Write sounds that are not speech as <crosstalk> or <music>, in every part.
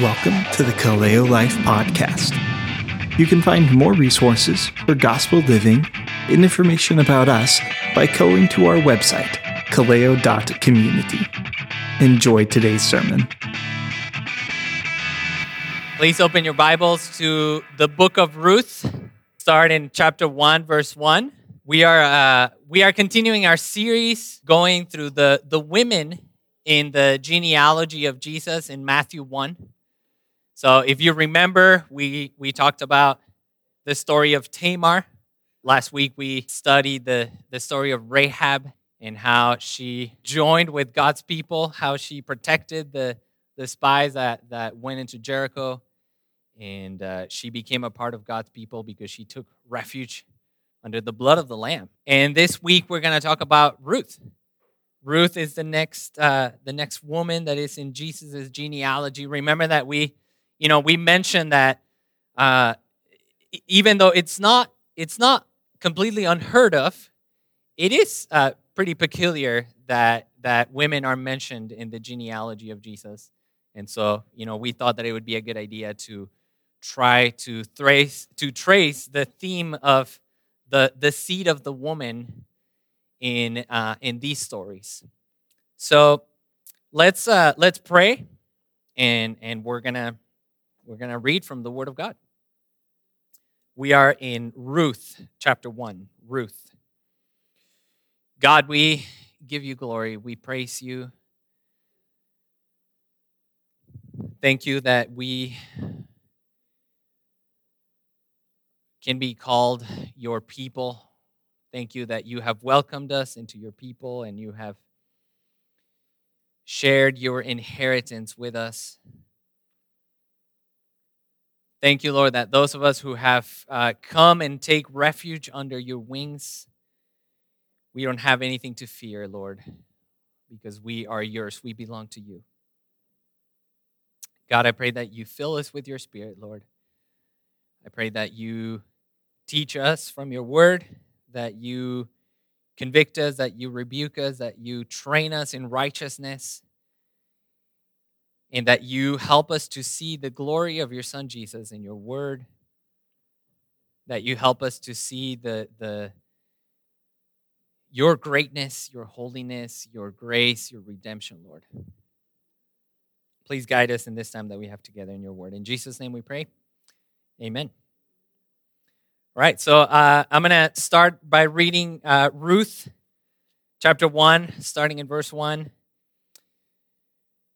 Welcome to the Kaleo Life Podcast. You can find more resources for gospel living and information about us by going to our website, kaleo.community. Enjoy today's sermon. Please open your Bibles to the book of Ruth. Start in chapter 1, verse 1. We are, uh, we are continuing our series going through the, the women in the genealogy of Jesus in Matthew 1. So if you remember, we, we talked about the story of Tamar. Last week we studied the, the story of Rahab and how she joined with God's people, how she protected the, the spies that, that went into Jericho. And uh, she became a part of God's people because she took refuge under the blood of the Lamb. And this week we're going to talk about Ruth. Ruth is the next uh, the next woman that is in Jesus' genealogy. Remember that we, you know, we mentioned that uh, even though it's not it's not completely unheard of, it is uh, pretty peculiar that that women are mentioned in the genealogy of Jesus. And so, you know, we thought that it would be a good idea to try to trace to trace the theme of the the seed of the woman in uh, in these stories. So let's uh, let's pray, and and we're gonna we're gonna read from the Word of God. We are in Ruth chapter one. Ruth. God, we give you glory. We praise you. Thank you that we can be called your people. Thank you that you have welcomed us into your people and you have shared your inheritance with us. Thank you, Lord, that those of us who have uh, come and take refuge under your wings, we don't have anything to fear, Lord, because we are yours. We belong to you. God, I pray that you fill us with your spirit, Lord. I pray that you teach us from your word, that you convict us, that you rebuke us, that you train us in righteousness, and that you help us to see the glory of your Son Jesus in your word, that you help us to see the, the your greatness, your holiness, your grace, your redemption, Lord. Please guide us in this time that we have together in your word. In Jesus' name we pray. Amen. All right, so uh, I'm going to start by reading uh, Ruth chapter 1, starting in verse 1.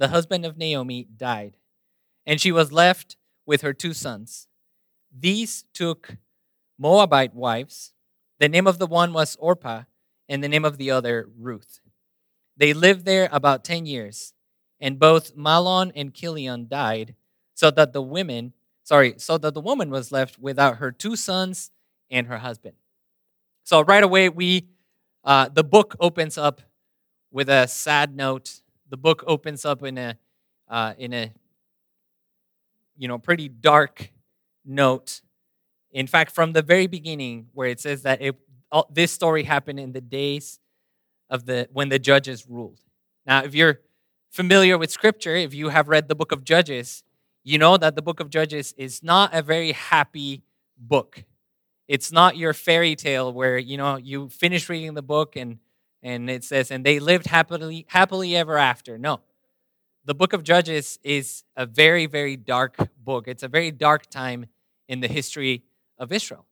the husband of Naomi, died, and she was left with her two sons. These took Moabite wives. The name of the one was Orpah, and the name of the other Ruth. They lived there about 10 years, and both Mahlon and Chilion died, so that the women, sorry, so that the woman was left without her two sons and her husband. So right away, we uh, the book opens up with a sad note. The book opens up in a uh, in a you know pretty dark note. In fact, from the very beginning, where it says that it, all, this story happened in the days of the when the judges ruled. Now, if you're familiar with Scripture, if you have read the book of Judges, you know that the book of Judges is not a very happy book. It's not your fairy tale where you know you finish reading the book and and it says and they lived happily happily ever after. No. The book of Judges is a very very dark book. It's a very dark time in the history of Israel.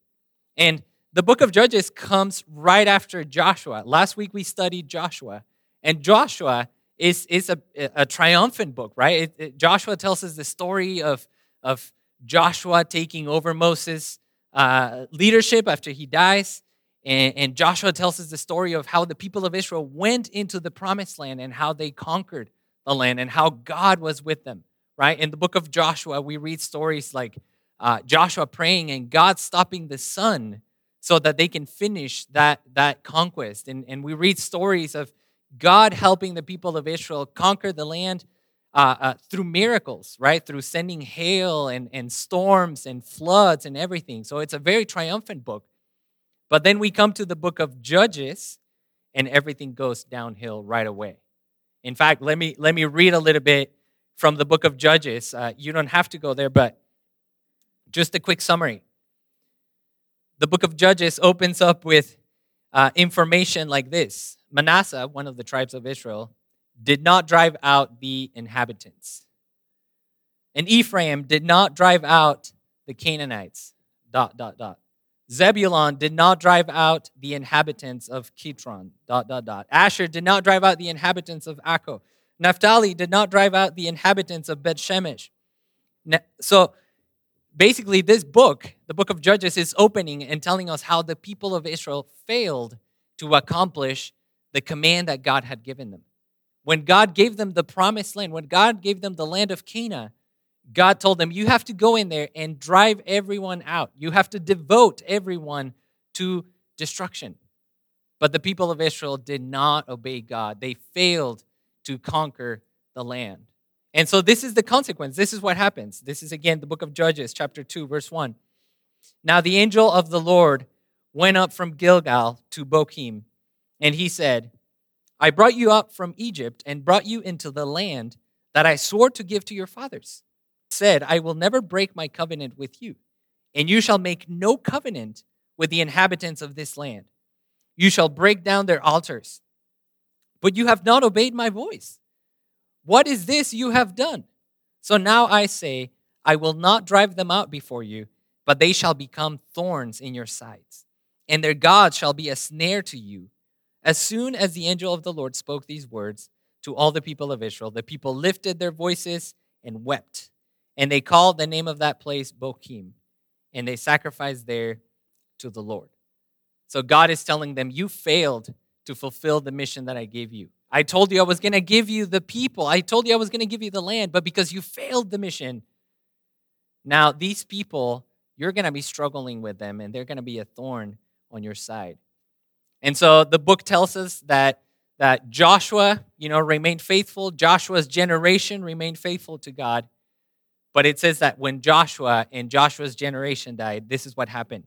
And the book of Judges comes right after Joshua. Last week we studied Joshua, and Joshua is, is a, a triumphant book, right? It, it, Joshua tells us the story of, of Joshua taking over Moses' uh, leadership after he dies. And, and Joshua tells us the story of how the people of Israel went into the promised land and how they conquered the land and how God was with them, right? In the book of Joshua, we read stories like uh, Joshua praying and God stopping the sun so that they can finish that, that conquest. And, and we read stories of God helping the people of Israel conquer the land uh, uh, through miracles, right? Through sending hail and, and storms and floods and everything. So it's a very triumphant book. But then we come to the book of Judges, and everything goes downhill right away. In fact, let me let me read a little bit from the book of Judges. Uh, you don't have to go there, but just a quick summary. The book of Judges opens up with uh, information like this Manasseh, one of the tribes of Israel, did not drive out the inhabitants. And Ephraim did not drive out the Canaanites. Dot, dot, dot. Zebulon did not drive out the inhabitants of Kitron. Dot, dot, dot. Asher did not drive out the inhabitants of Akko. Naphtali did not drive out the inhabitants of Beth Shemesh. So basically, this book, the book of Judges, is opening and telling us how the people of Israel failed to accomplish the command that God had given them. When God gave them the promised land, when God gave them the land of Canaan, God told them, You have to go in there and drive everyone out. You have to devote everyone to destruction. But the people of Israel did not obey God. They failed to conquer the land. And so this is the consequence. This is what happens. This is again the book of Judges, chapter 2, verse 1. Now the angel of the Lord went up from Gilgal to Bochim, and he said, I brought you up from Egypt and brought you into the land that I swore to give to your fathers. Said, I will never break my covenant with you, and you shall make no covenant with the inhabitants of this land. You shall break down their altars. But you have not obeyed my voice. What is this you have done? So now I say, I will not drive them out before you, but they shall become thorns in your sides, and their gods shall be a snare to you. As soon as the angel of the Lord spoke these words to all the people of Israel, the people lifted their voices and wept. And they called the name of that place Bochim, and they sacrificed there to the Lord. So God is telling them, You failed to fulfill the mission that I gave you. I told you I was going to give you the people, I told you I was going to give you the land, but because you failed the mission, now these people, you're going to be struggling with them, and they're going to be a thorn on your side. And so the book tells us that that Joshua, you know, remained faithful. Joshua's generation remained faithful to God. But it says that when Joshua and Joshua's generation died, this is what happened.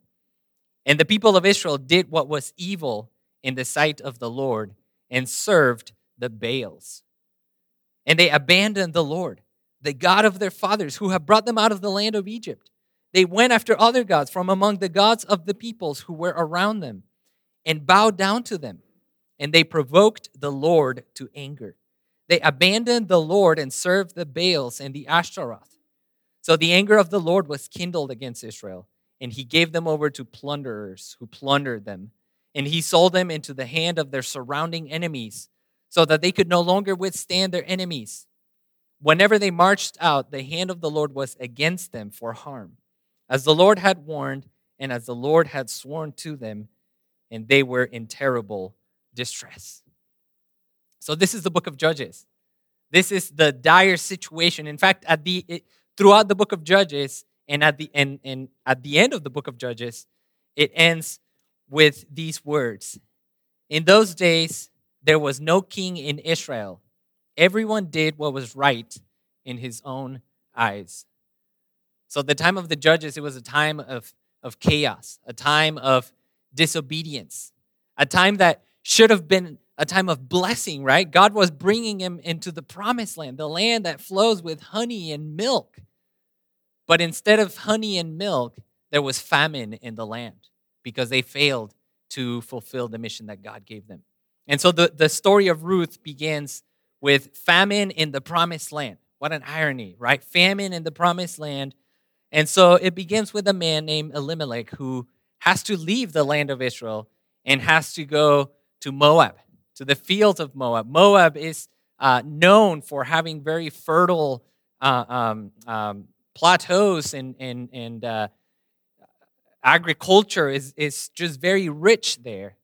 And the people of Israel did what was evil in the sight of the Lord and served the Baals. And they abandoned the Lord, the God of their fathers, who had brought them out of the land of Egypt. They went after other gods from among the gods of the peoples who were around them and bowed down to them, and they provoked the Lord to anger. They abandoned the Lord and served the Baals and the Ashtaroth. So the anger of the Lord was kindled against Israel, and he gave them over to plunderers who plundered them. And he sold them into the hand of their surrounding enemies, so that they could no longer withstand their enemies. Whenever they marched out, the hand of the Lord was against them for harm, as the Lord had warned, and as the Lord had sworn to them and they were in terrible distress. So this is the book of Judges. This is the dire situation. In fact, at the it, throughout the book of Judges and at the and, and at the end of the book of Judges, it ends with these words. In those days there was no king in Israel. Everyone did what was right in his own eyes. So the time of the judges, it was a time of, of chaos, a time of disobedience, a time that should have been a time of blessing, right? God was bringing him into the promised land, the land that flows with honey and milk. But instead of honey and milk, there was famine in the land because they failed to fulfill the mission that God gave them. And so the, the story of Ruth begins with famine in the promised land. What an irony, right? Famine in the promised land. And so it begins with a man named Elimelech who has to leave the land of Israel and has to go to Moab, to the fields of Moab. Moab is uh, known for having very fertile uh, um, um, plateaus and, and, and uh, agriculture is, is just very rich there.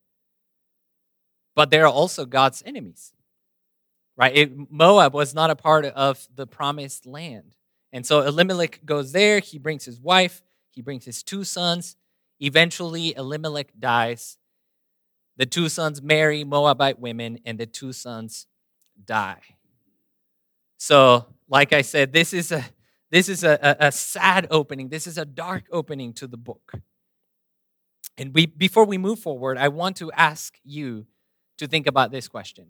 But they are also God's enemies. right? It, Moab was not a part of the promised land. And so Elimelech goes there. He brings his wife, he brings his two sons. Eventually, Elimelech dies. The two sons marry Moabite women, and the two sons die. So, like I said, this is a this is a, a, a sad opening. This is a dark opening to the book. And we, before we move forward, I want to ask you to think about this question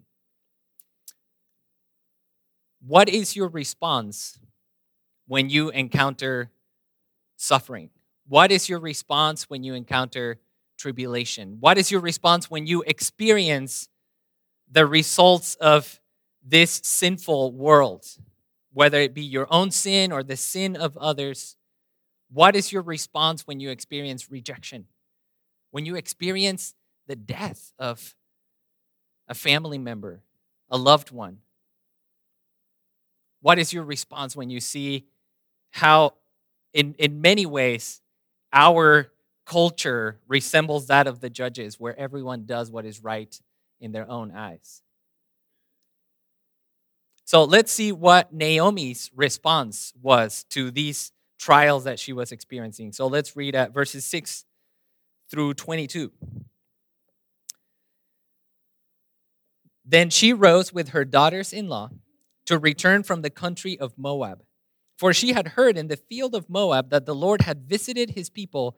What is your response when you encounter suffering? What is your response when you encounter tribulation? What is your response when you experience the results of this sinful world? Whether it be your own sin or the sin of others, what is your response when you experience rejection? When you experience the death of a family member, a loved one? What is your response when you see how, in, in many ways, our culture resembles that of the judges, where everyone does what is right in their own eyes? So let's see what Naomi's response was to these trials that she was experiencing. So let's read at verses 6 through 22. Then she rose with her daughters in law to return from the country of Moab. For she had heard in the field of Moab that the Lord had visited his people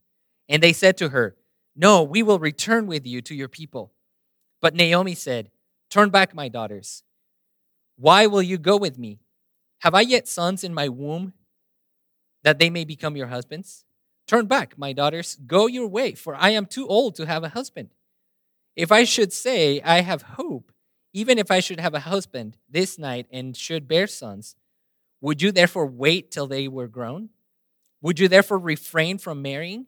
And they said to her, No, we will return with you to your people. But Naomi said, Turn back, my daughters. Why will you go with me? Have I yet sons in my womb that they may become your husbands? Turn back, my daughters, go your way, for I am too old to have a husband. If I should say, I have hope, even if I should have a husband this night and should bear sons, would you therefore wait till they were grown? Would you therefore refrain from marrying?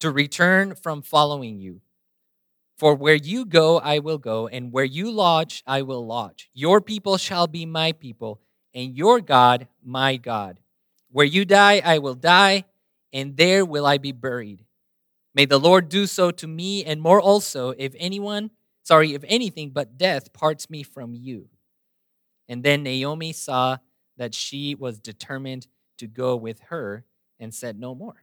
to return from following you. For where you go, I will go, and where you lodge, I will lodge. Your people shall be my people, and your God, my God. Where you die, I will die, and there will I be buried. May the Lord do so to me, and more also, if anyone sorry, if anything but death parts me from you. And then Naomi saw that she was determined to go with her and said no more.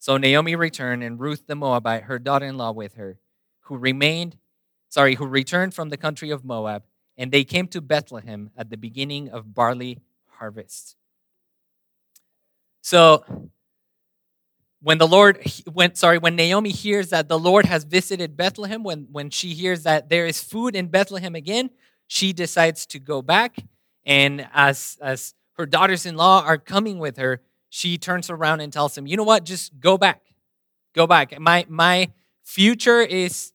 So Naomi returned, and Ruth the Moabite, her daughter in law, with her, who remained, sorry, who returned from the country of Moab, and they came to Bethlehem at the beginning of barley harvest. So when the Lord when sorry when Naomi hears that the Lord has visited Bethlehem when when she hears that there is food in Bethlehem again she decides to go back and as as her daughters-in-law are coming with her she turns around and tells him, you know what? Just go back. Go back. My my future is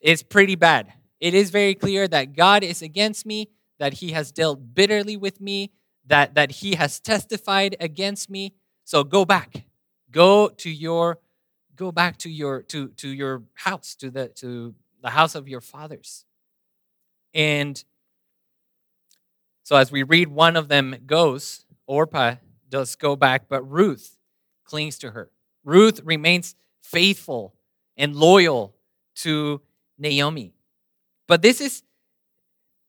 is pretty bad. It is very clear that God is against me that he has dealt bitterly with me that that he has testified against me. So go back. Go to your go back to your to to your house, to the to the house of your fathers. And so as we read, one of them goes, Orpah does go back, but Ruth clings to her. Ruth remains faithful and loyal to Naomi. But this is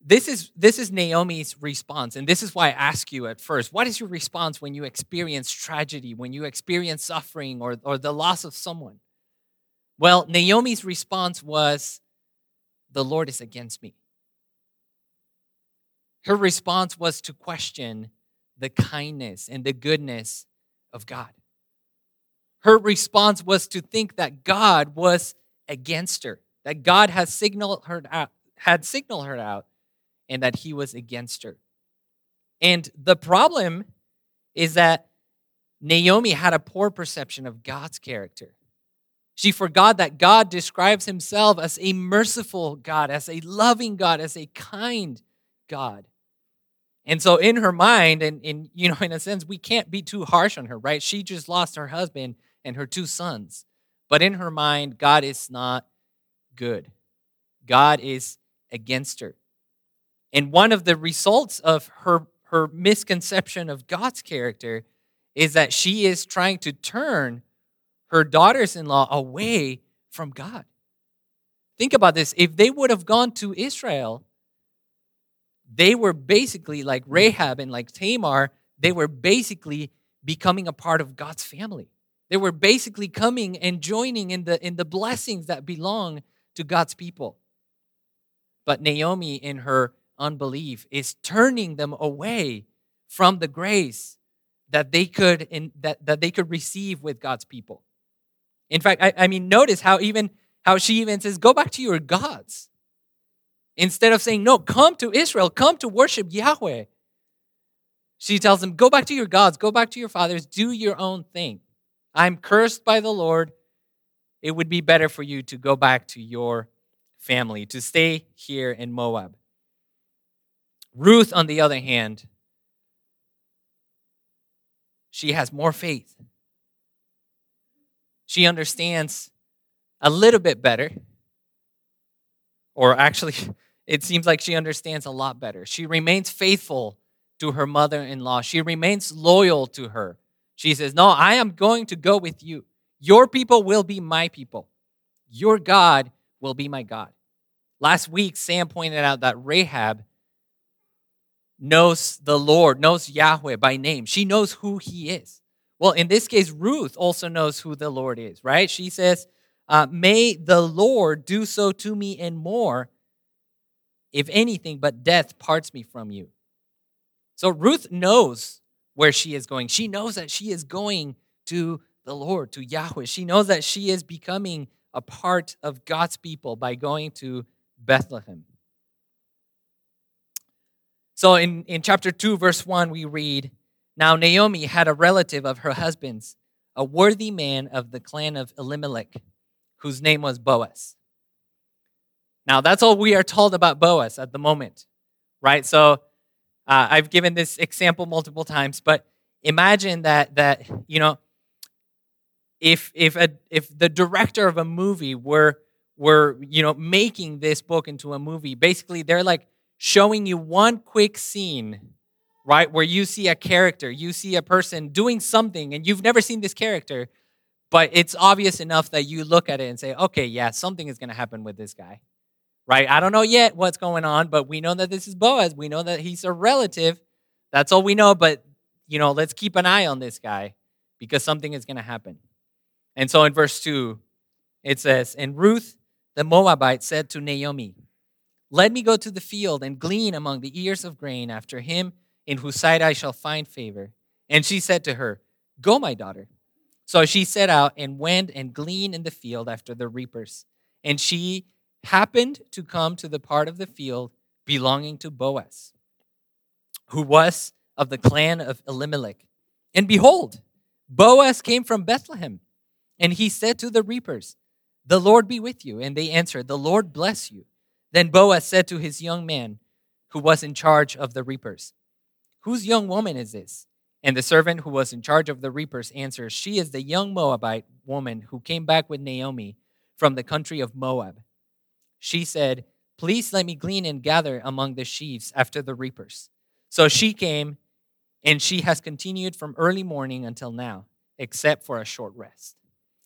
this is this is Naomi's response and this is why I ask you at first what is your response when you experience tragedy when you experience suffering or or the loss of someone well Naomi's response was the Lord is against me her response was to question the kindness and the goodness of God her response was to think that God was against her that God had signaled her out, had signaled her out and that he was against her. And the problem is that Naomi had a poor perception of God's character. She forgot that God describes himself as a merciful God, as a loving God, as a kind God. And so in her mind, and, you know, <laughs> in a sense, we can't be too harsh on her, right? She just lost her husband and her two sons. But in her mind, God is not good. God is against her. And one of the results of her, her misconception of God's character is that she is trying to turn her daughters in law away from God. Think about this. If they would have gone to Israel, they were basically like mm. Rahab and like Tamar, they were basically becoming a part of God's family. They were basically coming and joining in the in the blessings that belong to God's people. But Naomi, in her unbelief, is turning them away from the grace that they could in, that, that they could receive with God's people. In fact, I, I mean, notice how even how she even says, "Go back to your gods," instead of saying, "No, come to Israel, come to worship Yahweh." She tells them, "Go back to your gods, go back to your fathers, do your own thing. I'm cursed by the Lord it would be better for you to go back to your family, to stay here in Moab. Ruth, on the other hand, she has more faith. She understands a little bit better, or actually, <laughs> it seems like she understands a lot better. She remains faithful to her mother in law, she remains loyal to her. She says, No, I am going to go with you. Your people will be my people. Your God will be my God. Last week, Sam pointed out that Rahab knows the Lord, knows Yahweh by name. She knows who he is. Well, in this case, Ruth also knows who the Lord is, right? She says, uh, May the Lord do so to me and more, if anything but death parts me from you. So Ruth knows where she is going. She knows that she is going to the Lord, to Yahweh. She knows that she is becoming a part of God's people by going to Bethlehem. So in, in chapter 2, verse 1, we read Now Naomi had a relative of her husband's, a worthy man of the clan of Elimelech, whose name was Boaz. Now, that's all we are told about Boaz at the moment, right? So uh, I've given this example multiple times, but imagine that, that you know, if if a if the director of a movie were were you know making this book into a movie basically they're like showing you one quick scene right where you see a character you see a person doing something and you've never seen this character but it's obvious enough that you look at it and say okay yeah something is going to happen with this guy right i don't know yet what's going on but we know that this is boaz we know that he's a relative that's all we know but you know let's keep an eye on this guy because something is going to happen and so in verse 2, it says, And Ruth the Moabite said to Naomi, Let me go to the field and glean among the ears of grain after him in whose sight I shall find favor. And she said to her, Go, my daughter. So she set out and went and gleaned in the field after the reapers. And she happened to come to the part of the field belonging to Boaz, who was of the clan of Elimelech. And behold, Boaz came from Bethlehem and he said to the reapers, The Lord be with you. And they answered, The Lord bless you. Then Boaz said to his young man who was in charge of the reapers, Whose young woman is this? And the servant who was in charge of the reapers answered, She is the young Moabite woman who came back with Naomi from the country of Moab. She said, Please let me glean and gather among the sheaves after the reapers. So she came, and she has continued from early morning until now, except for a short rest.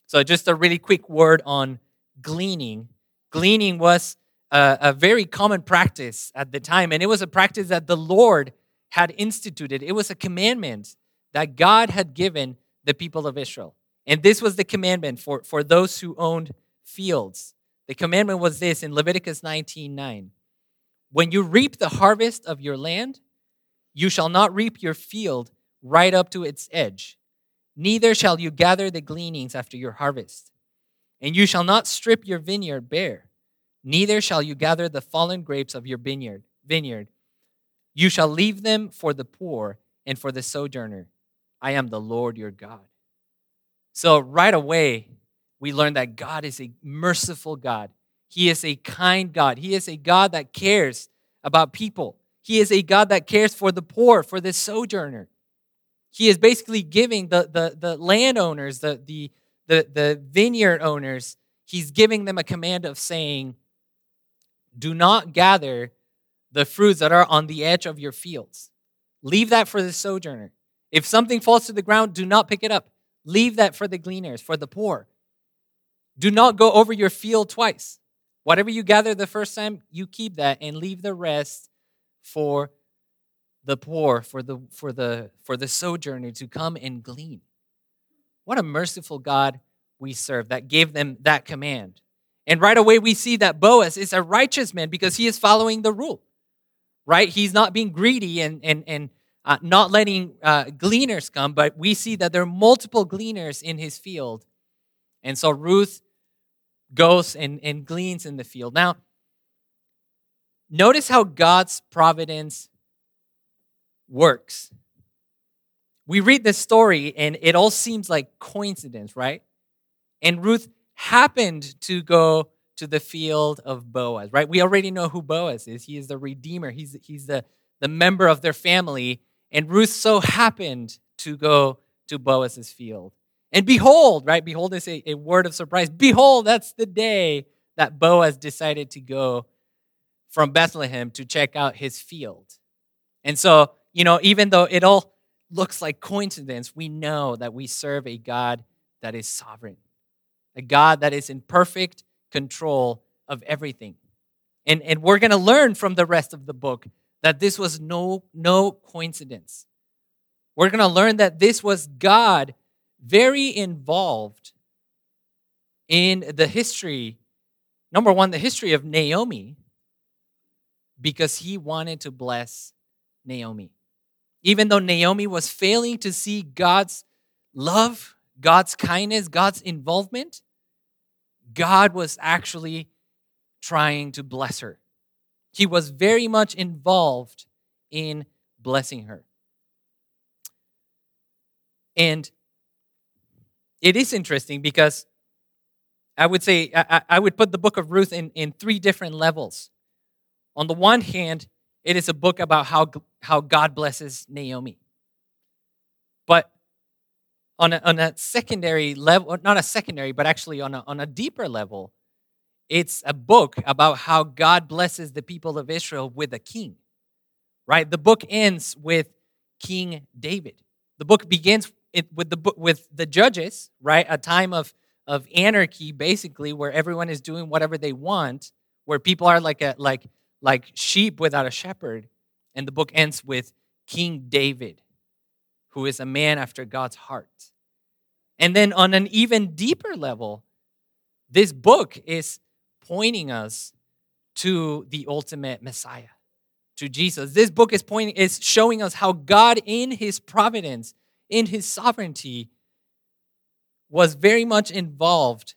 So, just a really quick word on gleaning. Gleaning was a, a very common practice at the time, and it was a practice that the Lord had instituted. It was a commandment that God had given the people of Israel. And this was the commandment for, for those who owned fields. The commandment was this in Leviticus 19 9. When you reap the harvest of your land, you shall not reap your field right up to its edge, neither shall you gather the gleanings after your harvest. And you shall not strip your vineyard bare, neither shall you gather the fallen grapes of your vineyard. vineyard. You shall leave them for the poor and for the sojourner. I am the Lord your God. So, right away, we learn that God is a merciful God. He is a kind God. He is a God that cares about people. He is a God that cares for the poor, for the sojourner. He is basically giving the, the, the landowners, the, the, the, the vineyard owners, he's giving them a command of saying, Do not gather the fruits that are on the edge of your fields. Leave that for the sojourner. If something falls to the ground, do not pick it up. Leave that for the gleaners, for the poor. Do not go over your field twice. Whatever you gather the first time, you keep that and leave the rest for the poor, for the for the for the sojourner to come and glean. What a merciful God we serve that gave them that command. And right away we see that Boaz is a righteous man because he is following the rule. Right? He's not being greedy and and and uh, not letting uh, gleaners come, but we see that there are multiple gleaners in his field. And so Ruth goes and, and gleans in the field. Now, Notice how God's providence works. We read this story and it all seems like coincidence, right? And Ruth happened to go to the field of Boaz, right? We already know who Boaz is. He is the redeemer. He's he's the the member of their family, and Ruth so happened to go to Boaz's field. And behold, right? Behold is a, a word of surprise. Behold, that's the day that Boaz decided to go from Bethlehem to check out his field. And so, you know, even though it all looks like coincidence, we know that we serve a God that is sovereign, a God that is in perfect control of everything. And, and we're going to learn from the rest of the book that this was no, no coincidence. We're going to learn that this was God very involved in the history, number one, the history of Naomi, because he wanted to bless Naomi. Even though Naomi was failing to see God's love, God's kindness, God's involvement, God was actually trying to bless her. He was very much involved in blessing her. And it is interesting because I would say I, I would put the book of Ruth in, in three different levels. On the one hand, it is a book about how, how God blesses Naomi. But on a, on a secondary level, not a secondary, but actually on a, on a deeper level, it's a book about how God blesses the people of Israel with a king, right? The book ends with King David. The book begins with the with the judges, right? A time of of anarchy, basically, where everyone is doing whatever they want, where people are like a like like sheep without a shepherd. And the book ends with King David, who is a man after God's heart. And then, on an even deeper level, this book is pointing us to the ultimate Messiah, to Jesus. This book is pointing is showing us how God in his providence, in his sovereignty was very much involved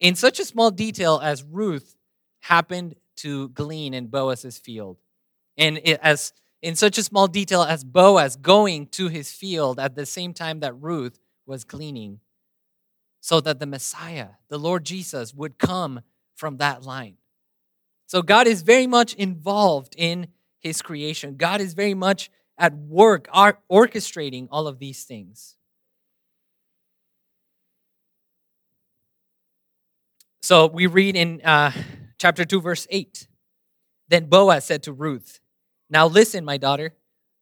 in such a small detail as Ruth happened to glean in Boaz's field. And as in such a small detail as Boaz going to his field at the same time that Ruth was gleaning, so that the Messiah, the Lord Jesus, would come from that line. So God is very much involved in his creation. God is very much at work orchestrating all of these things. So we read in uh, chapter 2, verse 8. Then Boaz said to Ruth, Now listen, my daughter,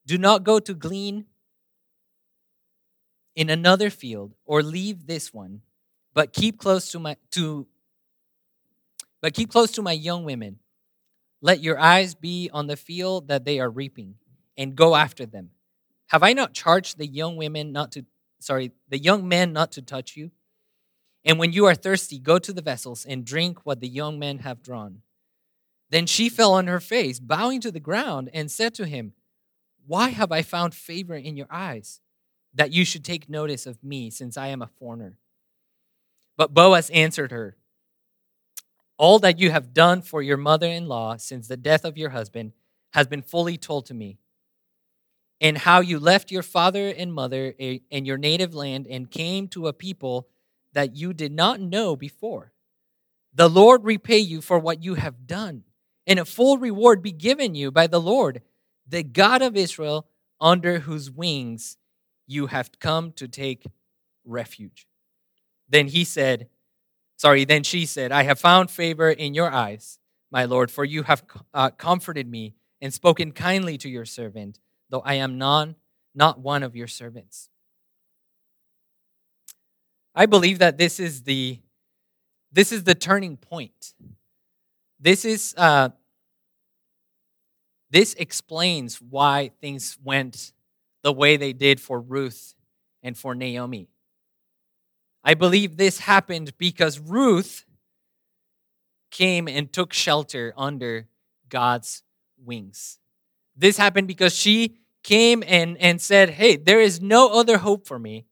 do not go to glean in another field or leave this one, but keep close to my to but keep close to my young women. Let your eyes be on the field that they are reaping, and go after them. Have I not charged the young women not to sorry, the young men not to touch you? And when you are thirsty, go to the vessels and drink what the young men have drawn. Then she fell on her face, bowing to the ground, and said to him, Why have I found favor in your eyes, that you should take notice of me, since I am a foreigner? But Boaz answered her, All that you have done for your mother in law since the death of your husband has been fully told to me. And how you left your father and mother and your native land and came to a people that you did not know before. The Lord repay you for what you have done, and a full reward be given you by the Lord, the God of Israel, under whose wings you have come to take refuge. Then he said, Sorry, then she said, I have found favor in your eyes, my Lord, for you have uh, comforted me and spoken kindly to your servant, though I am non, not one of your servants. I believe that this is the this is the turning point. This is uh, this explains why things went the way they did for Ruth and for Naomi. I believe this happened because Ruth came and took shelter under God's wings. This happened because she came and, and said, Hey, there is no other hope for me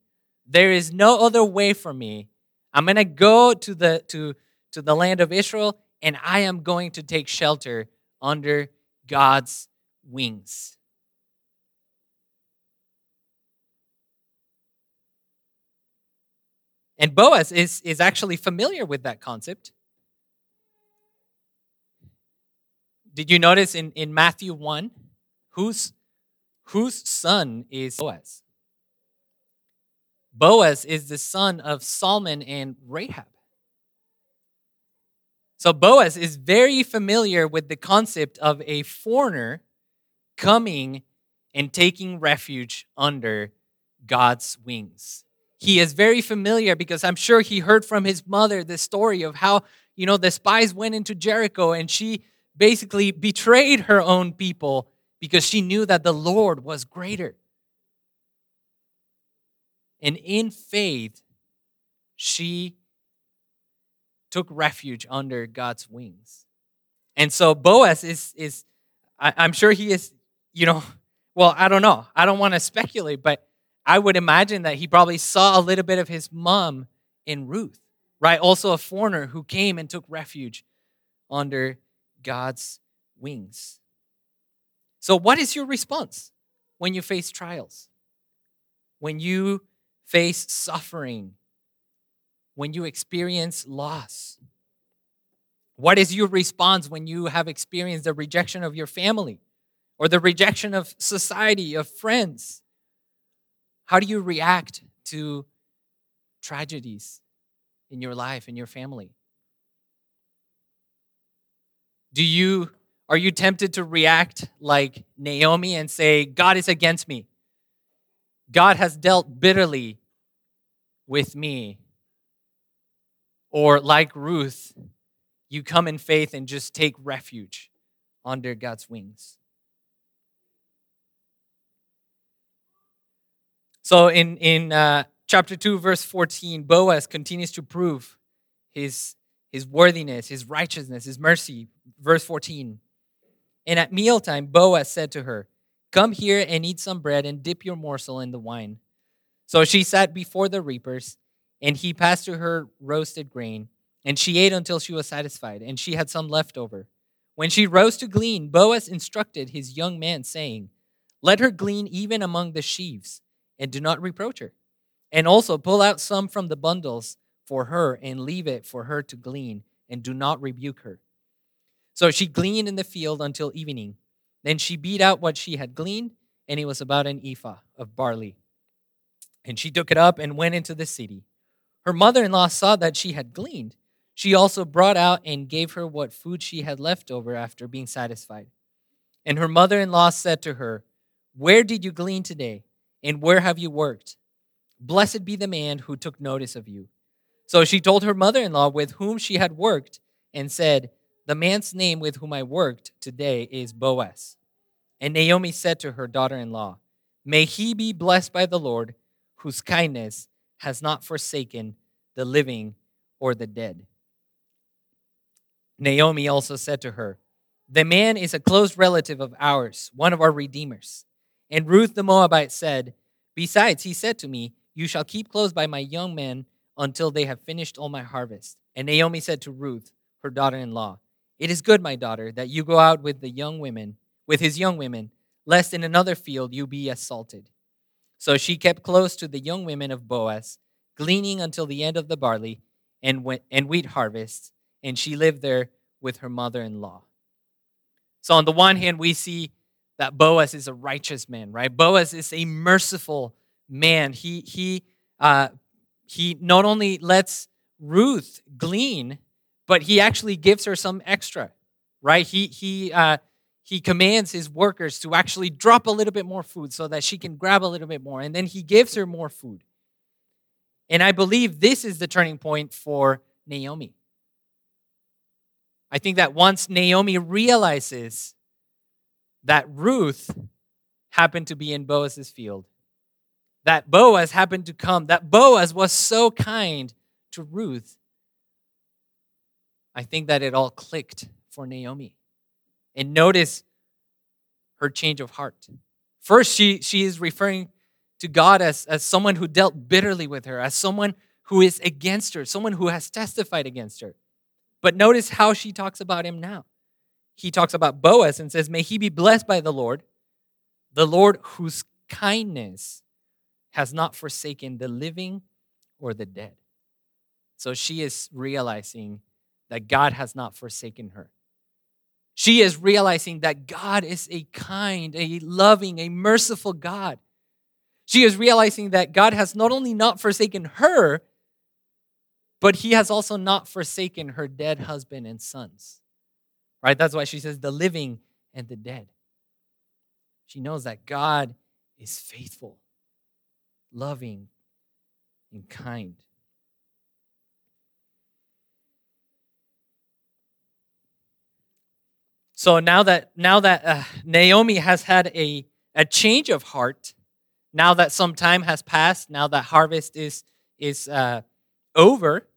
there is no other way for me. I'm going to go to the to to the land of Israel and I am going to take shelter under God's wings. And Boaz is, is actually familiar with that concept. Did you notice in, in Matthew 1 whose, whose son is Boaz? Boaz is the son of Salmon and Rahab. So Boaz is very familiar with the concept of a foreigner coming and taking refuge under God's wings. He is very familiar because I'm sure he heard from his mother the story of how, you know, the spies went into Jericho and she basically betrayed her own people because she knew that the Lord was greater. And in faith, she took refuge under God's wings. And so Boaz is, is I, I'm sure he is, you know, <laughs> well, I don't know. I don't want to speculate, but I would imagine that he probably saw a little bit of his mom in Ruth, right? Also a foreigner who came and took refuge under God's wings. So, what is your response when you face trials? When you face suffering, when you experience loss? What is your response when you have experienced the rejection of your family or the rejection of society, of friends? How do you react to tragedies in your life, in your family? Do you are you tempted to react like Naomi and say, God is against me? God has dealt bitterly with me. Or like Ruth, you come in faith and just take refuge under God's wings. So in, in uh, chapter 2, verse 14, Boaz continues to prove his, his worthiness, his righteousness, his mercy. Verse 14. And at mealtime, Boaz said to her, Come here and eat some bread and dip your morsel in the wine. So she sat before the reapers, and he passed to her roasted grain, and she ate until she was satisfied, and she had some left over. When she rose to glean, Boaz instructed his young man, saying, Let her glean even among the sheaves, and do not reproach her. And also pull out some from the bundles for her, and leave it for her to glean, and do not rebuke her. So she gleaned in the field until evening. Then she beat out what she had gleaned, and it was about an ephah of barley. And she took it up and went into the city. Her mother in law saw that she had gleaned. she also brought out and gave her what food she had left over after being satisfied. And her mother in law said to her, Where did you glean today? And where have you worked? Blessed be the man who took notice of you. So she told her mother in law with whom she had worked and said, The man's name with whom I worked today is Boaz. And Naomi said to her daughter in law, May he be blessed by the Lord, whose kindness has not forsaken the living or the dead. Naomi also said to her, The man is a close relative of ours, one of our redeemers. And Ruth the Moabite said, Besides, he said to me, You shall keep close by my young men until they have finished all my harvest. And Naomi said to Ruth, her daughter in law, It is good, my daughter, that you go out with the young women, with his young women, lest in another field you be assaulted. So she kept close to the young women of Boaz, gleaning until the end of the barley and, wheat harvest, and she lived there with her mother in law. So, on the one hand, we see that Boaz is a righteous man, right? Boaz is a merciful man. He, he, uh, he not only lets Ruth glean, but he actually gives her some extra, right? He, he, uh, he commands his workers to actually drop a little bit more food so that she can grab a little bit more. And then he gives her more food. And I believe this is the turning point for Naomi. I think that once Naomi realizes that Ruth happened to be in Boaz's field, that Boaz happened to come, that Boaz was so kind to Ruth, I think that it all clicked for Naomi. And notice her change of heart. First, she, she is referring to God as, as someone who dealt bitterly with her, as someone who is against her, someone who has testified against her. But notice how she talks about him now. He talks about Boaz and says, May he be blessed by the Lord, the Lord whose kindness has not forsaken the living or the dead. So she is realizing that God has not forsaken her. She is realizing that God is a kind, a loving, a merciful God. She is realizing that God has not only not forsaken her, but he has also not forsaken her dead husband and sons. Right? That's why she says the living and the dead. She knows that God is faithful, loving, and kind. So now that now that uh, Naomi has had a a change of heart, now that some time has passed, now that harvest is is uh, over,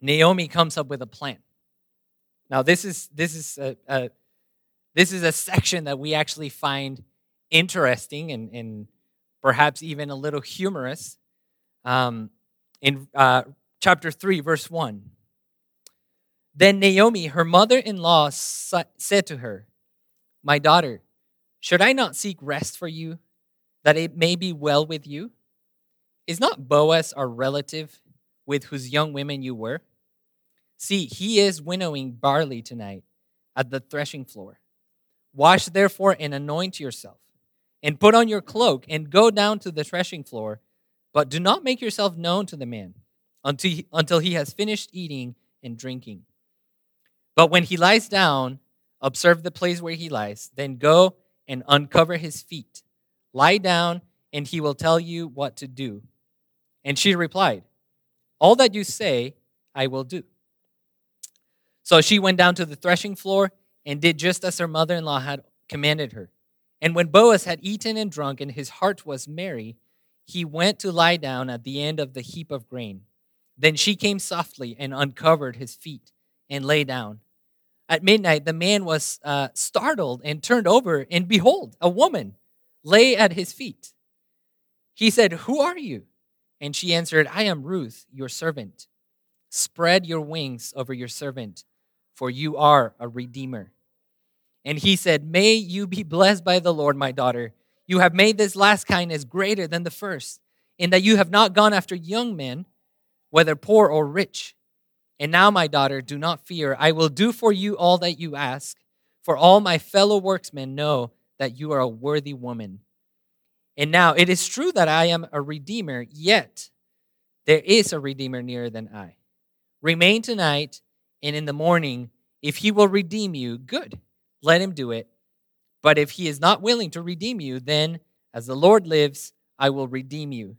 Naomi comes up with a plan. Now, this is this is a, a this is a section that we actually find interesting and, and perhaps even a little humorous. Um, in uh, chapter three, verse one. Then Naomi, her mother-in-law, said to her, "My daughter, should I not seek rest for you, that it may be well with you? Is not Boaz our relative, with whose young women you were?" See, he is winnowing barley tonight at the threshing floor. Wash therefore and anoint yourself, and put on your cloak, and go down to the threshing floor. But do not make yourself known to the man until he, until he has finished eating and drinking. But when he lies down, observe the place where he lies, then go and uncover his feet. Lie down, and he will tell you what to do. And she replied, All that you say, I will do. So she went down to the threshing floor and did just as her mother in law had commanded her. And when Boaz had eaten and drunk and his heart was merry, he went to lie down at the end of the heap of grain. Then she came softly and uncovered his feet and lay down. At midnight, the man was uh, startled and turned over, and behold, a woman lay at his feet. He said, Who are you? And she answered, I am Ruth, your servant. Spread your wings over your servant for you are a redeemer. And he said, May you be blessed by the Lord, my daughter. You have made this last kindness greater than the first, in that you have not gone after young men, whether poor or rich. And now, my daughter, do not fear. I will do for you all that you ask, for all my fellow workmen know that you are a worthy woman. And now it is true that I am a redeemer, yet there is a redeemer nearer than I. Remain tonight, and in the morning, if he will redeem you, good, let him do it. But if he is not willing to redeem you, then, as the Lord lives, I will redeem you.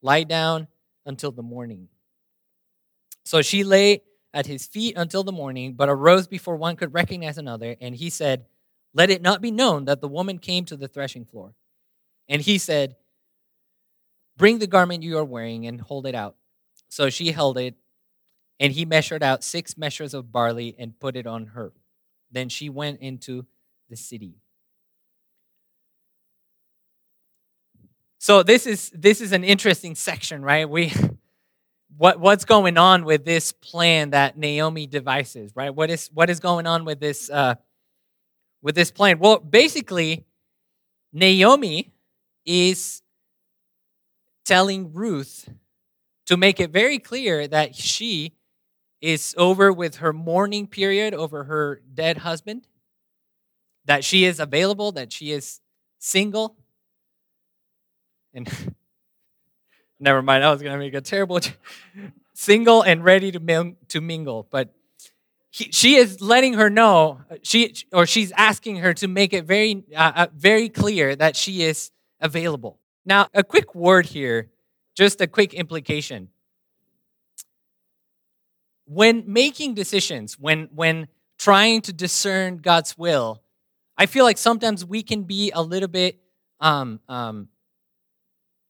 Lie down until the morning. So she lay at his feet until the morning, but arose before one could recognize another. And he said, Let it not be known that the woman came to the threshing floor. And he said, Bring the garment you are wearing and hold it out. So she held it, and he measured out six measures of barley and put it on her. Then she went into the city. So this is this is an interesting section, right? We what what's going on with this plan that Naomi devises, right? What is what is going on with this uh, with this plan? Well, basically, Naomi is telling Ruth to make it very clear that she is over with her mourning period over her dead husband, that she is available, that she is single, and <laughs> never mind, I was going to make a terrible <laughs> single and ready to ming- to mingle, but he, she is letting her know she or she's asking her to make it very uh, uh, very clear that she is available. Now, a quick word here, just a quick implication. When making decisions, when when trying to discern God's will, I feel like sometimes we can be a little bit um, um,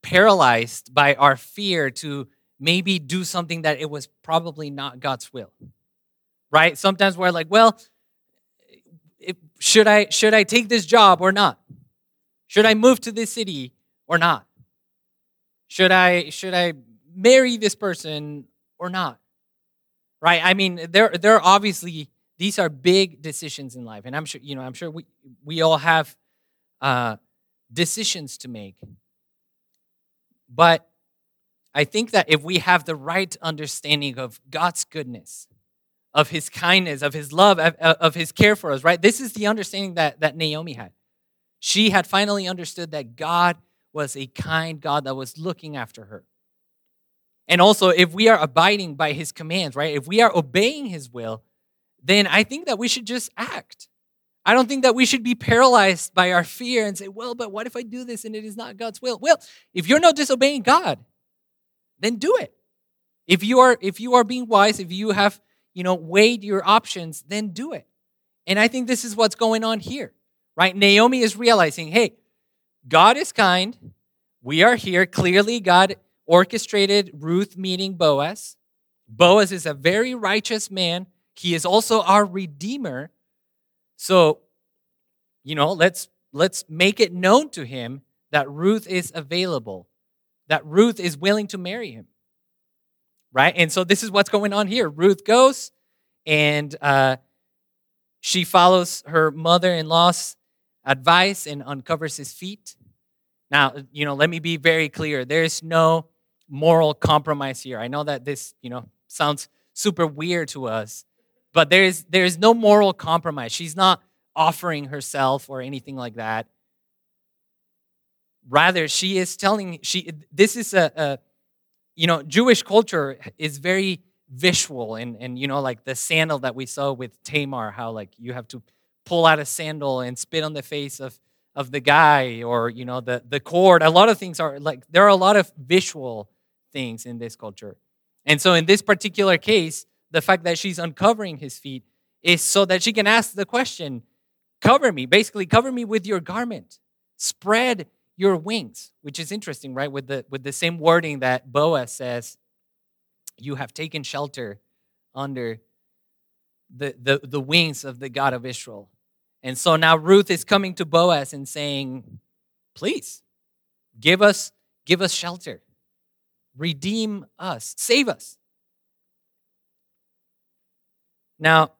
paralyzed by our fear to maybe do something that it was probably not God's will. Right? Sometimes we're like, well, if, should I should I take this job or not? Should I move to this city or not? Should I should I marry this person or not? Right? I mean, there there are obviously these are big decisions in life, and I'm sure you know I'm sure we we all have uh, decisions to make. But I think that if we have the right understanding of God's goodness, of his kindness, of his love, of, of, his care for us, right? This is the understanding that, that Naomi had. She had finally understood that God was a kind God that was looking after her. And also, if we are abiding by his commands, right? If we are obeying his will, then I think that we should just act. I don't think that we should be paralyzed by our fear and say, well, but what if I do this and it is not God's will? Well, if you're not disobeying God, then do it. If you are if you are being wise, if you have, you know, weighed your options, then do it. And I think this is what's going on here. Right? Naomi is realizing, hey, God is kind. We are here. Clearly, God orchestrated Ruth meeting Boaz. Boaz is a very righteous man. He is also our redeemer. So, you know, let's let's make it known to him that Ruth is available, that Ruth is willing to marry him. Right? And so this is what's going on here. Ruth goes and uh, she follows her mother in law's advice and uncovers his feet. Now, you know, let me be very clear. There's no moral compromise here. I know that this, you know, sounds super weird to us, but there's there's no moral compromise. She's not offering herself or anything like that. Rather, she is telling she this is a, a you know Jewish culture is very visual and and you know like the sandal that we saw with Tamar, how like you have to pull out a sandal and spit on the face of of the guy or you know the the cord. A lot of things are like there are a lot of visual things in this culture. And so in this particular case, the fact that she's uncovering his feet is so that she can ask the question cover me basically cover me with your garment. Spread your wings which is interesting right with the with the same wording that boaz says you have taken shelter under the the, the wings of the god of israel. And so now ruth is coming to boaz and saying please give us give us shelter. Redeem us. Save us now,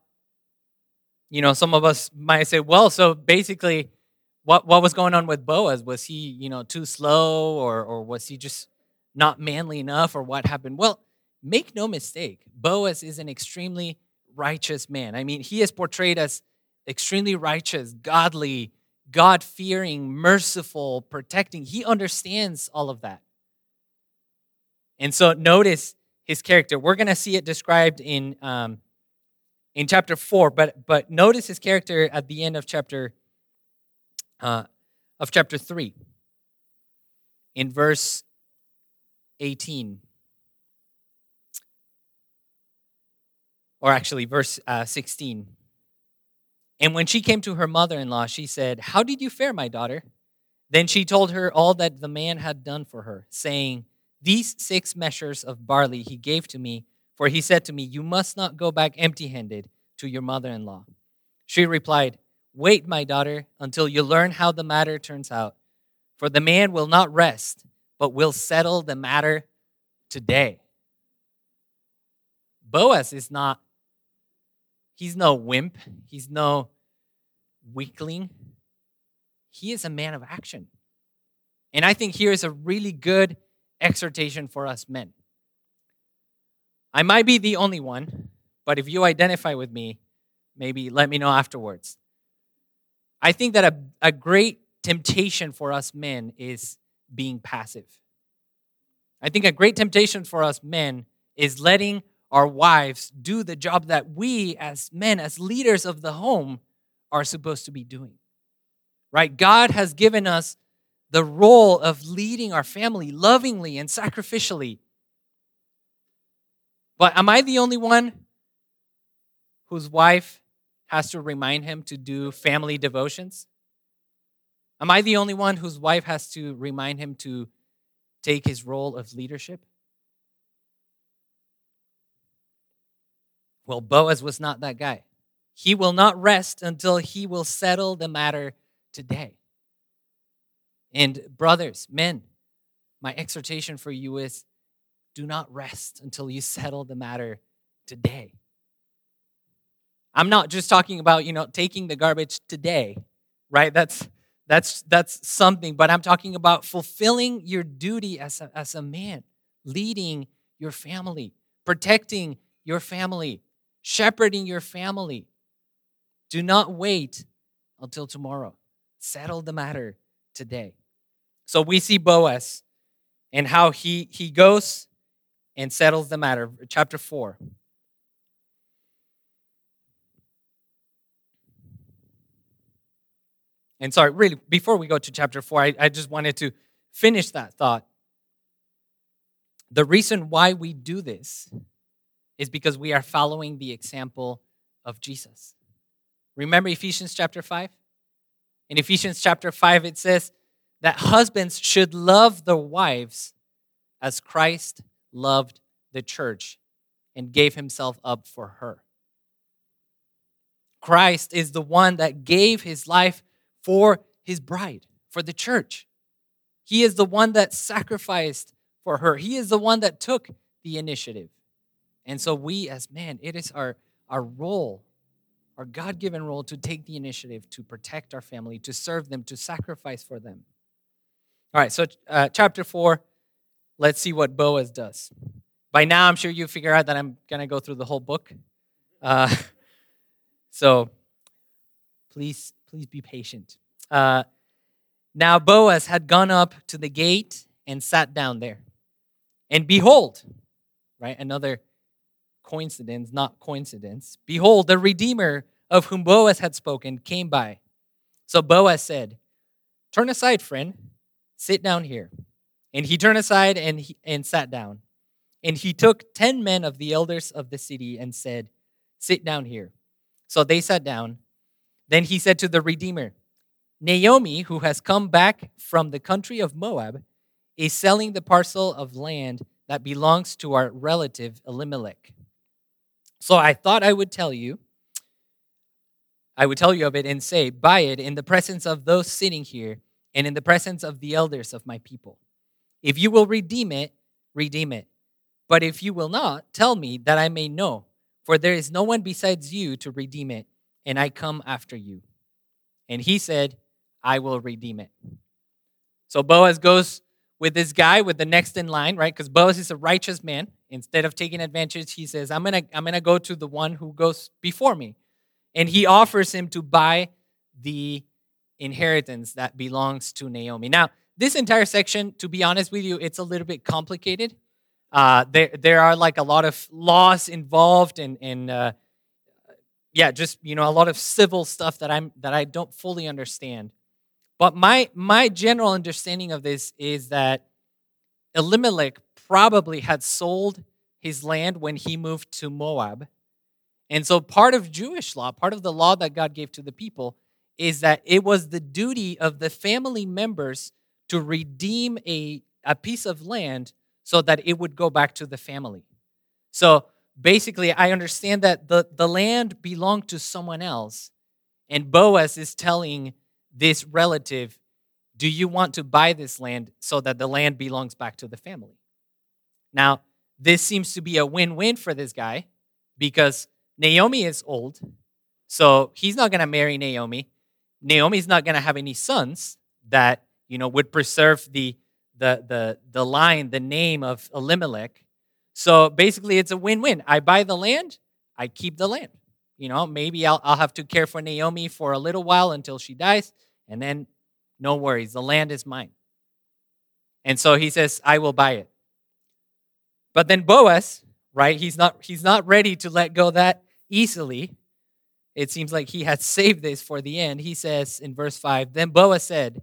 you know, some of us might say, well, so basically, what, what was going on with Boaz? Was he, you know, too slow or, or was he just not manly enough or what happened? Well, make no mistake, Boaz is an extremely righteous man. I mean, he is portrayed as extremely righteous, godly, God fearing, merciful, protecting. He understands all of that. And so notice his character. We're going to see it described in um, in chapter four, but but notice his character at the end of chapter uh, of chapter three, in verse eighteen, or actually verse uh, sixteen. And when she came to her mother-in-law, she said, "How did you fare, my daughter?" Then she told her all that the man had done for her, saying, These six measures of barley he gave to me, for he said to me, You must not go back empty handed to your mother in law. She replied, Wait, my daughter, until you learn how the matter turns out. For the man will not rest, but will settle the matter today. Boaz is not, he's no wimp, he's no weakling he is a man of action. And I think here is a really good exhortation for us men. I might be the only one, but if you identify with me, maybe let me know afterwards. I think that a, a great temptation for us men is being passive. I think a great temptation for us men is letting our wives do the job that we, as men, as leaders of the home, are supposed to be doing right? God has given us the role of leading our family lovingly and sacrificially. But am I the only one whose wife has to remind him to do family devotions? Am I the only one whose wife has to remind him to take his role of leadership? Well, Boaz was not that guy. He will not rest until he will settle the matter today. And brothers, men, my exhortation for you is do not rest until you <laughs> settle the matter today. I'm not just talking about, you know, taking the garbage today, right? That's that's that's something, but I'm talking about fulfilling your duty as a, as a man, leading your family, protecting your family, shepherding your family. Do not wait until tomorrow. Settle the matter today. So we see Boaz and how he, he goes and settles the matter. Chapter 4. And sorry, really, before we go to chapter 4, I, I just wanted to finish that thought. The reason why we do this is because we are following the example of Jesus. Remember Ephesians chapter 5? In Ephesians chapter 5, it says that husbands should love their wives as Christ loved the church and gave himself up for her. Christ is the one that gave his life for his bride, for the church. He is the one that sacrificed for her. He is the one that took the initiative. And so we as men, it is our, our role our God given role to take the initiative to protect our family, to serve them, to sacrifice for them. All right, so uh, chapter four, let's see what Boaz does. By now, I'm sure you figure out that I'm going to go through the whole book. Uh, <laughs> so please, please be patient. Uh, now, Boaz had gone up to the gate and sat down there. And behold, right, another coincidence, not coincidence. Behold, the Redeemer of whom Boaz had spoken came by. So Boaz said, Turn aside, friend, sit down here. And he turned aside and, he, and sat down. And he took ten men of the elders of the city and said, Sit down here. So they sat down. Then he said to the Redeemer, Naomi, who has come back from the country of Moab, is selling the parcel of land that belongs to our relative Elimelech. So I thought I would tell you, I would tell you of it and say, Buy it in the presence of those sitting here and in the presence of the elders of my people. If you will redeem it, redeem it. But if you will not, tell me that I may know, for there is no one besides you to redeem it, and I come after you. And he said, I will redeem it. So Boaz goes with this guy with the next in line, right? Because Boaz is a righteous man. Instead of taking advantage, he says, I'm gonna, I'm gonna go to the one who goes before me. And he offers him to buy the inheritance that belongs to Naomi. Now, this entire section, to be honest with you, it's a little bit complicated. Uh, there, there are like a lot of laws involved and, and uh, yeah, just, you know, a lot of civil stuff that I'm, that I don't fully understand. But my, my general understanding of this is that Elimelech probably had sold his land when he moved to Moab. And so part of Jewish law, part of the law that God gave to the people, is that it was the duty of the family members to redeem a, a piece of land so that it would go back to the family. So basically, I understand that the, the land belonged to someone else, and Boaz is telling this relative, Do you want to buy this land so that the land belongs back to the family? Now, this seems to be a win win for this guy because Naomi is old, so he's not going to marry Naomi. Naomi's not going to have any sons that you know would preserve the the the the line, the name of Elimelech. So basically, it's a win-win. I buy the land, I keep the land. You know, maybe I'll I'll have to care for Naomi for a little while until she dies, and then no worries, the land is mine. And so he says, I will buy it. But then Boaz, right? He's not he's not ready to let go that easily. It seems like he had saved this for the end. He says in verse 5 Then Boaz said,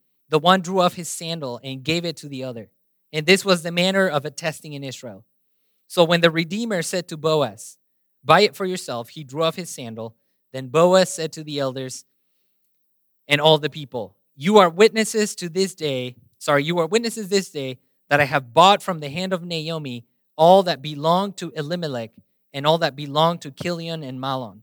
the one drew off his sandal and gave it to the other. And this was the manner of attesting in Israel. So when the Redeemer said to Boaz, Buy it for yourself, he drew off his sandal. Then Boaz said to the elders and all the people, You are witnesses to this day, sorry, you are witnesses this day that I have bought from the hand of Naomi all that belonged to Elimelech and all that belonged to Chilion and Mahlon.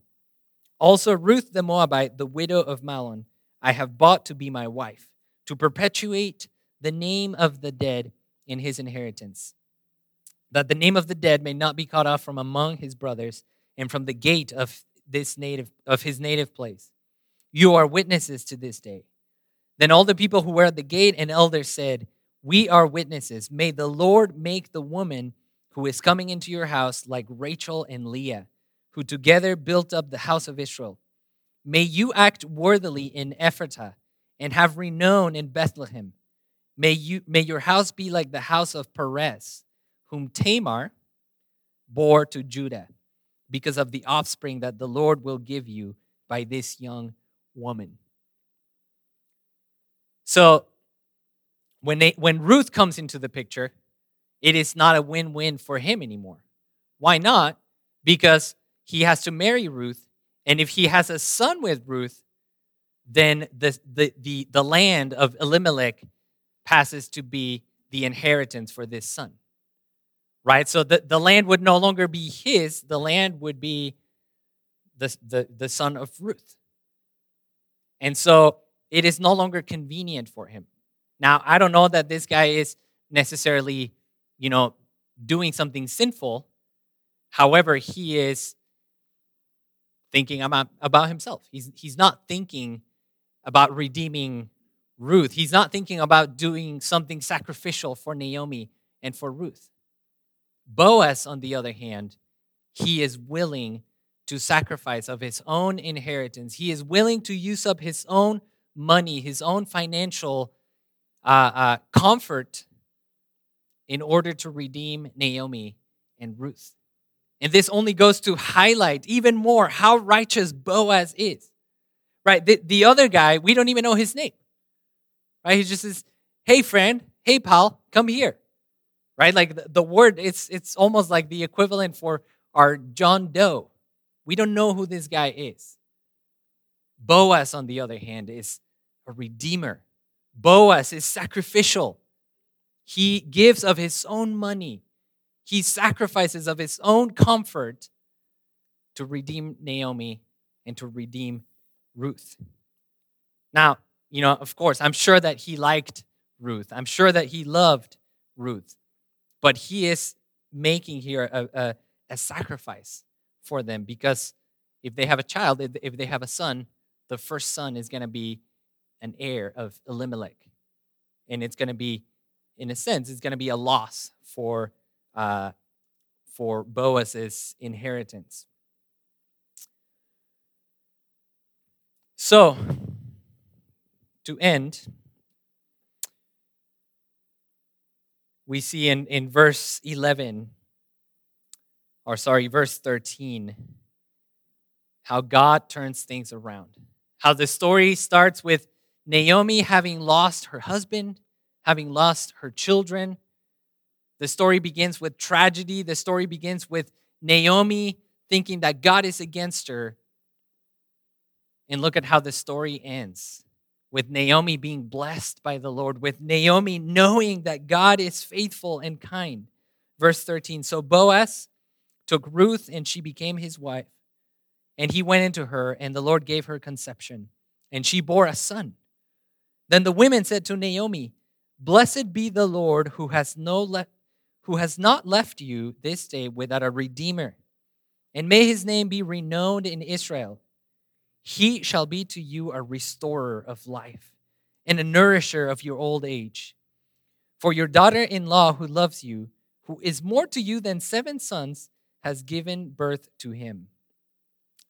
Also, Ruth the Moabite, the widow of Mahlon, I have bought to be my wife, to perpetuate the name of the dead in his inheritance, that the name of the dead may not be cut off from among his brothers and from the gate of this native of his native place. You are witnesses to this day. Then all the people who were at the gate and elders said, We are witnesses. May the Lord make the woman who is coming into your house like Rachel and Leah, who together built up the house of Israel. May you act worthily in Ephrathah and have renown in Bethlehem. May, you, may your house be like the house of Perez, whom Tamar bore to Judah, because of the offspring that the Lord will give you by this young woman. So, when, they, when Ruth comes into the picture, it is not a win win for him anymore. Why not? Because he has to marry Ruth, and if he has a son with Ruth, then the, the, the, the land of Elimelech passes to be the inheritance for this son. Right? So the, the land would no longer be his, the land would be the, the, the son of Ruth. And so it is no longer convenient for him. Now, I don't know that this guy is necessarily you know, doing something sinful. However, he is thinking about, about himself. He's, he's not thinking about redeeming Ruth. He's not thinking about doing something sacrificial for Naomi and for Ruth. Boaz, on the other hand, he is willing to sacrifice of his own inheritance. He is willing to use up his own money, his own financial uh, uh, comfort in order to redeem Naomi and Ruth. And this only goes to highlight even more how righteous Boaz is. Right? The, the other guy, we don't even know his name. Right? He just says, hey, friend, hey, pal, come here. Right? Like the, the word, it's, it's almost like the equivalent for our John Doe. We don't know who this guy is. Boaz, on the other hand, is a redeemer. Boaz is sacrificial. He gives of his own money. He sacrifices of his own comfort to redeem Naomi and to redeem Ruth. Now, you know, of course, I'm sure that he liked Ruth. I'm sure that he loved Ruth. But he is making here a, a, a sacrifice for them because if they have a child, if they have a son, the first son is going to be an heir of Elimelech. And it's going to be, in a sense, it's going to be a loss for, uh, for Boaz's inheritance. So, to end, we see in, in verse 11, or sorry, verse 13, how God turns things around. How the story starts with Naomi having lost her husband, having lost her children. The story begins with tragedy. The story begins with Naomi thinking that God is against her. And look at how the story ends with Naomi being blessed by the Lord, with Naomi knowing that God is faithful and kind. Verse 13 So Boaz took Ruth, and she became his wife. And he went into her, and the Lord gave her conception, and she bore a son. Then the women said to Naomi, Blessed be the Lord who has, no le- who has not left you this day without a redeemer. And may his name be renowned in Israel. He shall be to you a restorer of life and a nourisher of your old age. For your daughter in law, who loves you, who is more to you than seven sons, has given birth to him.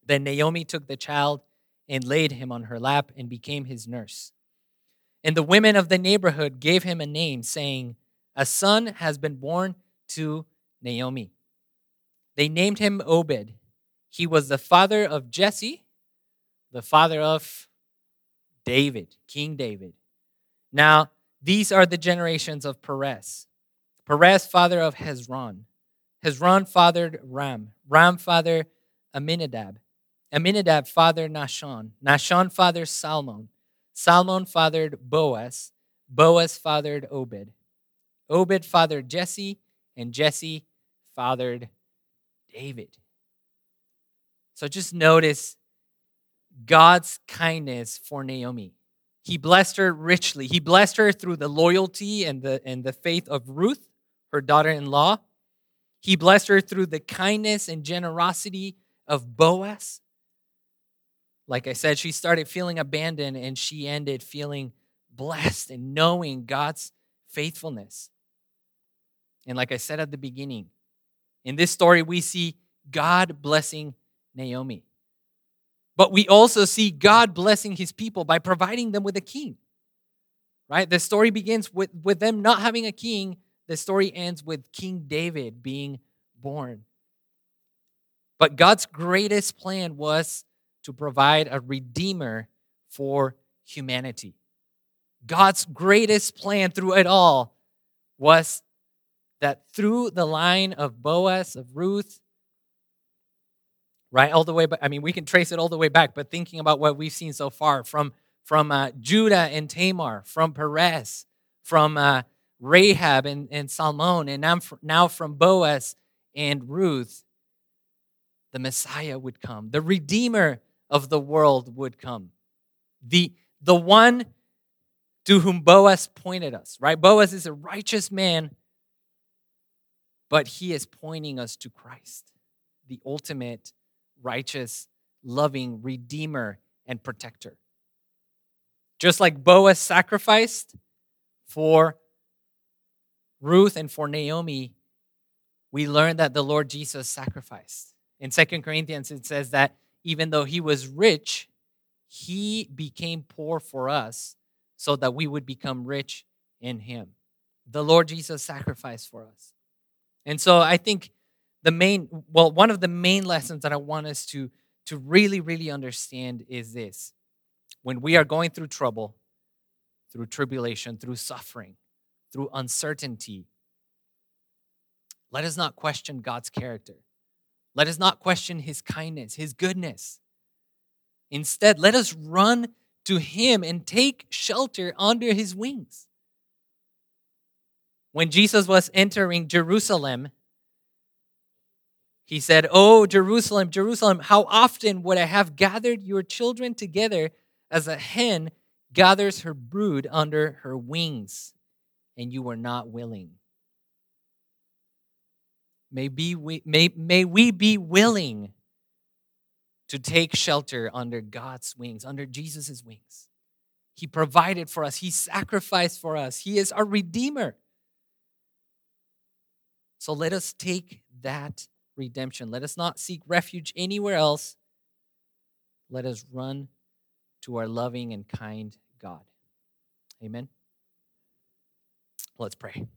Then Naomi took the child and laid him on her lap and became his nurse. And the women of the neighborhood gave him a name, saying, A son has been born to Naomi. They named him Obed. He was the father of Jesse, the father of David, King David. Now, these are the generations of Perez. Perez, father of Hezron. Hezron fathered Ram. Ram fathered Amminadab. Amminadab fathered Nahshon. Nahshon fathered Salmon. Salmon fathered Boaz. Boaz fathered Obed. Obed fathered Jesse, and Jesse fathered David. So just notice God's kindness for Naomi. He blessed her richly. He blessed her through the loyalty and the, and the faith of Ruth, her daughter in law. He blessed her through the kindness and generosity of Boaz. Like I said, she started feeling abandoned and she ended feeling blessed and knowing God's faithfulness. And like I said at the beginning, in this story, we see God blessing Naomi. But we also see God blessing his people by providing them with a king. Right? The story begins with, with them not having a king. The story ends with King David being born. But God's greatest plan was to provide a redeemer for humanity. God's greatest plan through it all was that through the line of Boaz, of Ruth, right, all the way back, I mean, we can trace it all the way back, but thinking about what we've seen so far from, from uh, Judah and Tamar, from Perez, from uh, Rahab and, and Salmon, and now, now from Boaz and Ruth, the Messiah would come. The Redeemer of the world would come. The, the one to whom Boaz pointed us, right? Boaz is a righteous man, but he is pointing us to Christ, the ultimate righteous, loving Redeemer and protector. Just like Boaz sacrificed for Ruth and for Naomi, we learn that the Lord Jesus sacrificed. In Second Corinthians, it says that even though he was rich, he became poor for us so that we would become rich in him. The Lord Jesus sacrificed for us. And so I think the main, well, one of the main lessons that I want us to, to really, really understand is this. When we are going through trouble, through tribulation, through suffering, through uncertainty, let us not question God's character. Let us not question his kindness, his goodness. Instead, let us run to him and take shelter under his wings. When Jesus was entering Jerusalem, he said, Oh, Jerusalem, Jerusalem, how often would I have gathered your children together as a hen gathers her brood under her wings, and you were not willing. May, be we, may, may we be willing to take shelter under God's wings, under Jesus' wings. He provided for us, He sacrificed for us, He is our Redeemer. So let us take that redemption. Let us not seek refuge anywhere else. Let us run to our loving and kind God. Amen. Let's pray.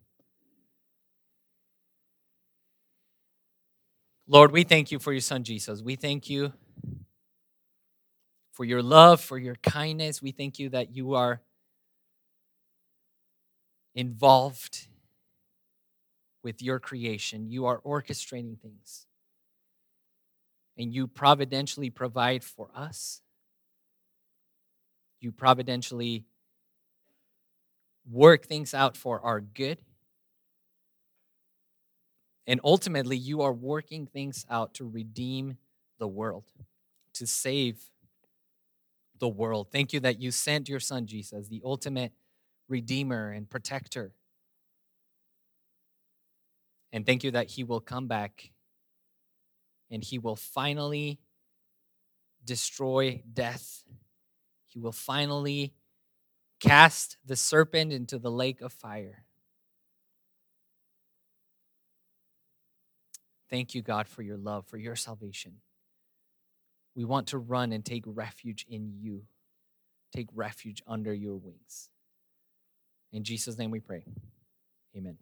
Lord, we thank you for your son Jesus. We thank you for your love, for your kindness. We thank you that you are involved with your creation. You are orchestrating things. And you providentially provide for us. You providentially work things out for our good. And ultimately, you are working things out to redeem the world, to save the world. Thank you that you sent your son, Jesus, the ultimate redeemer and protector. And thank you that he will come back and he will finally destroy death. He will finally cast the serpent into the lake of fire. Thank you, God, for your love, for your salvation. We want to run and take refuge in you, take refuge under your wings. In Jesus' name we pray. Amen.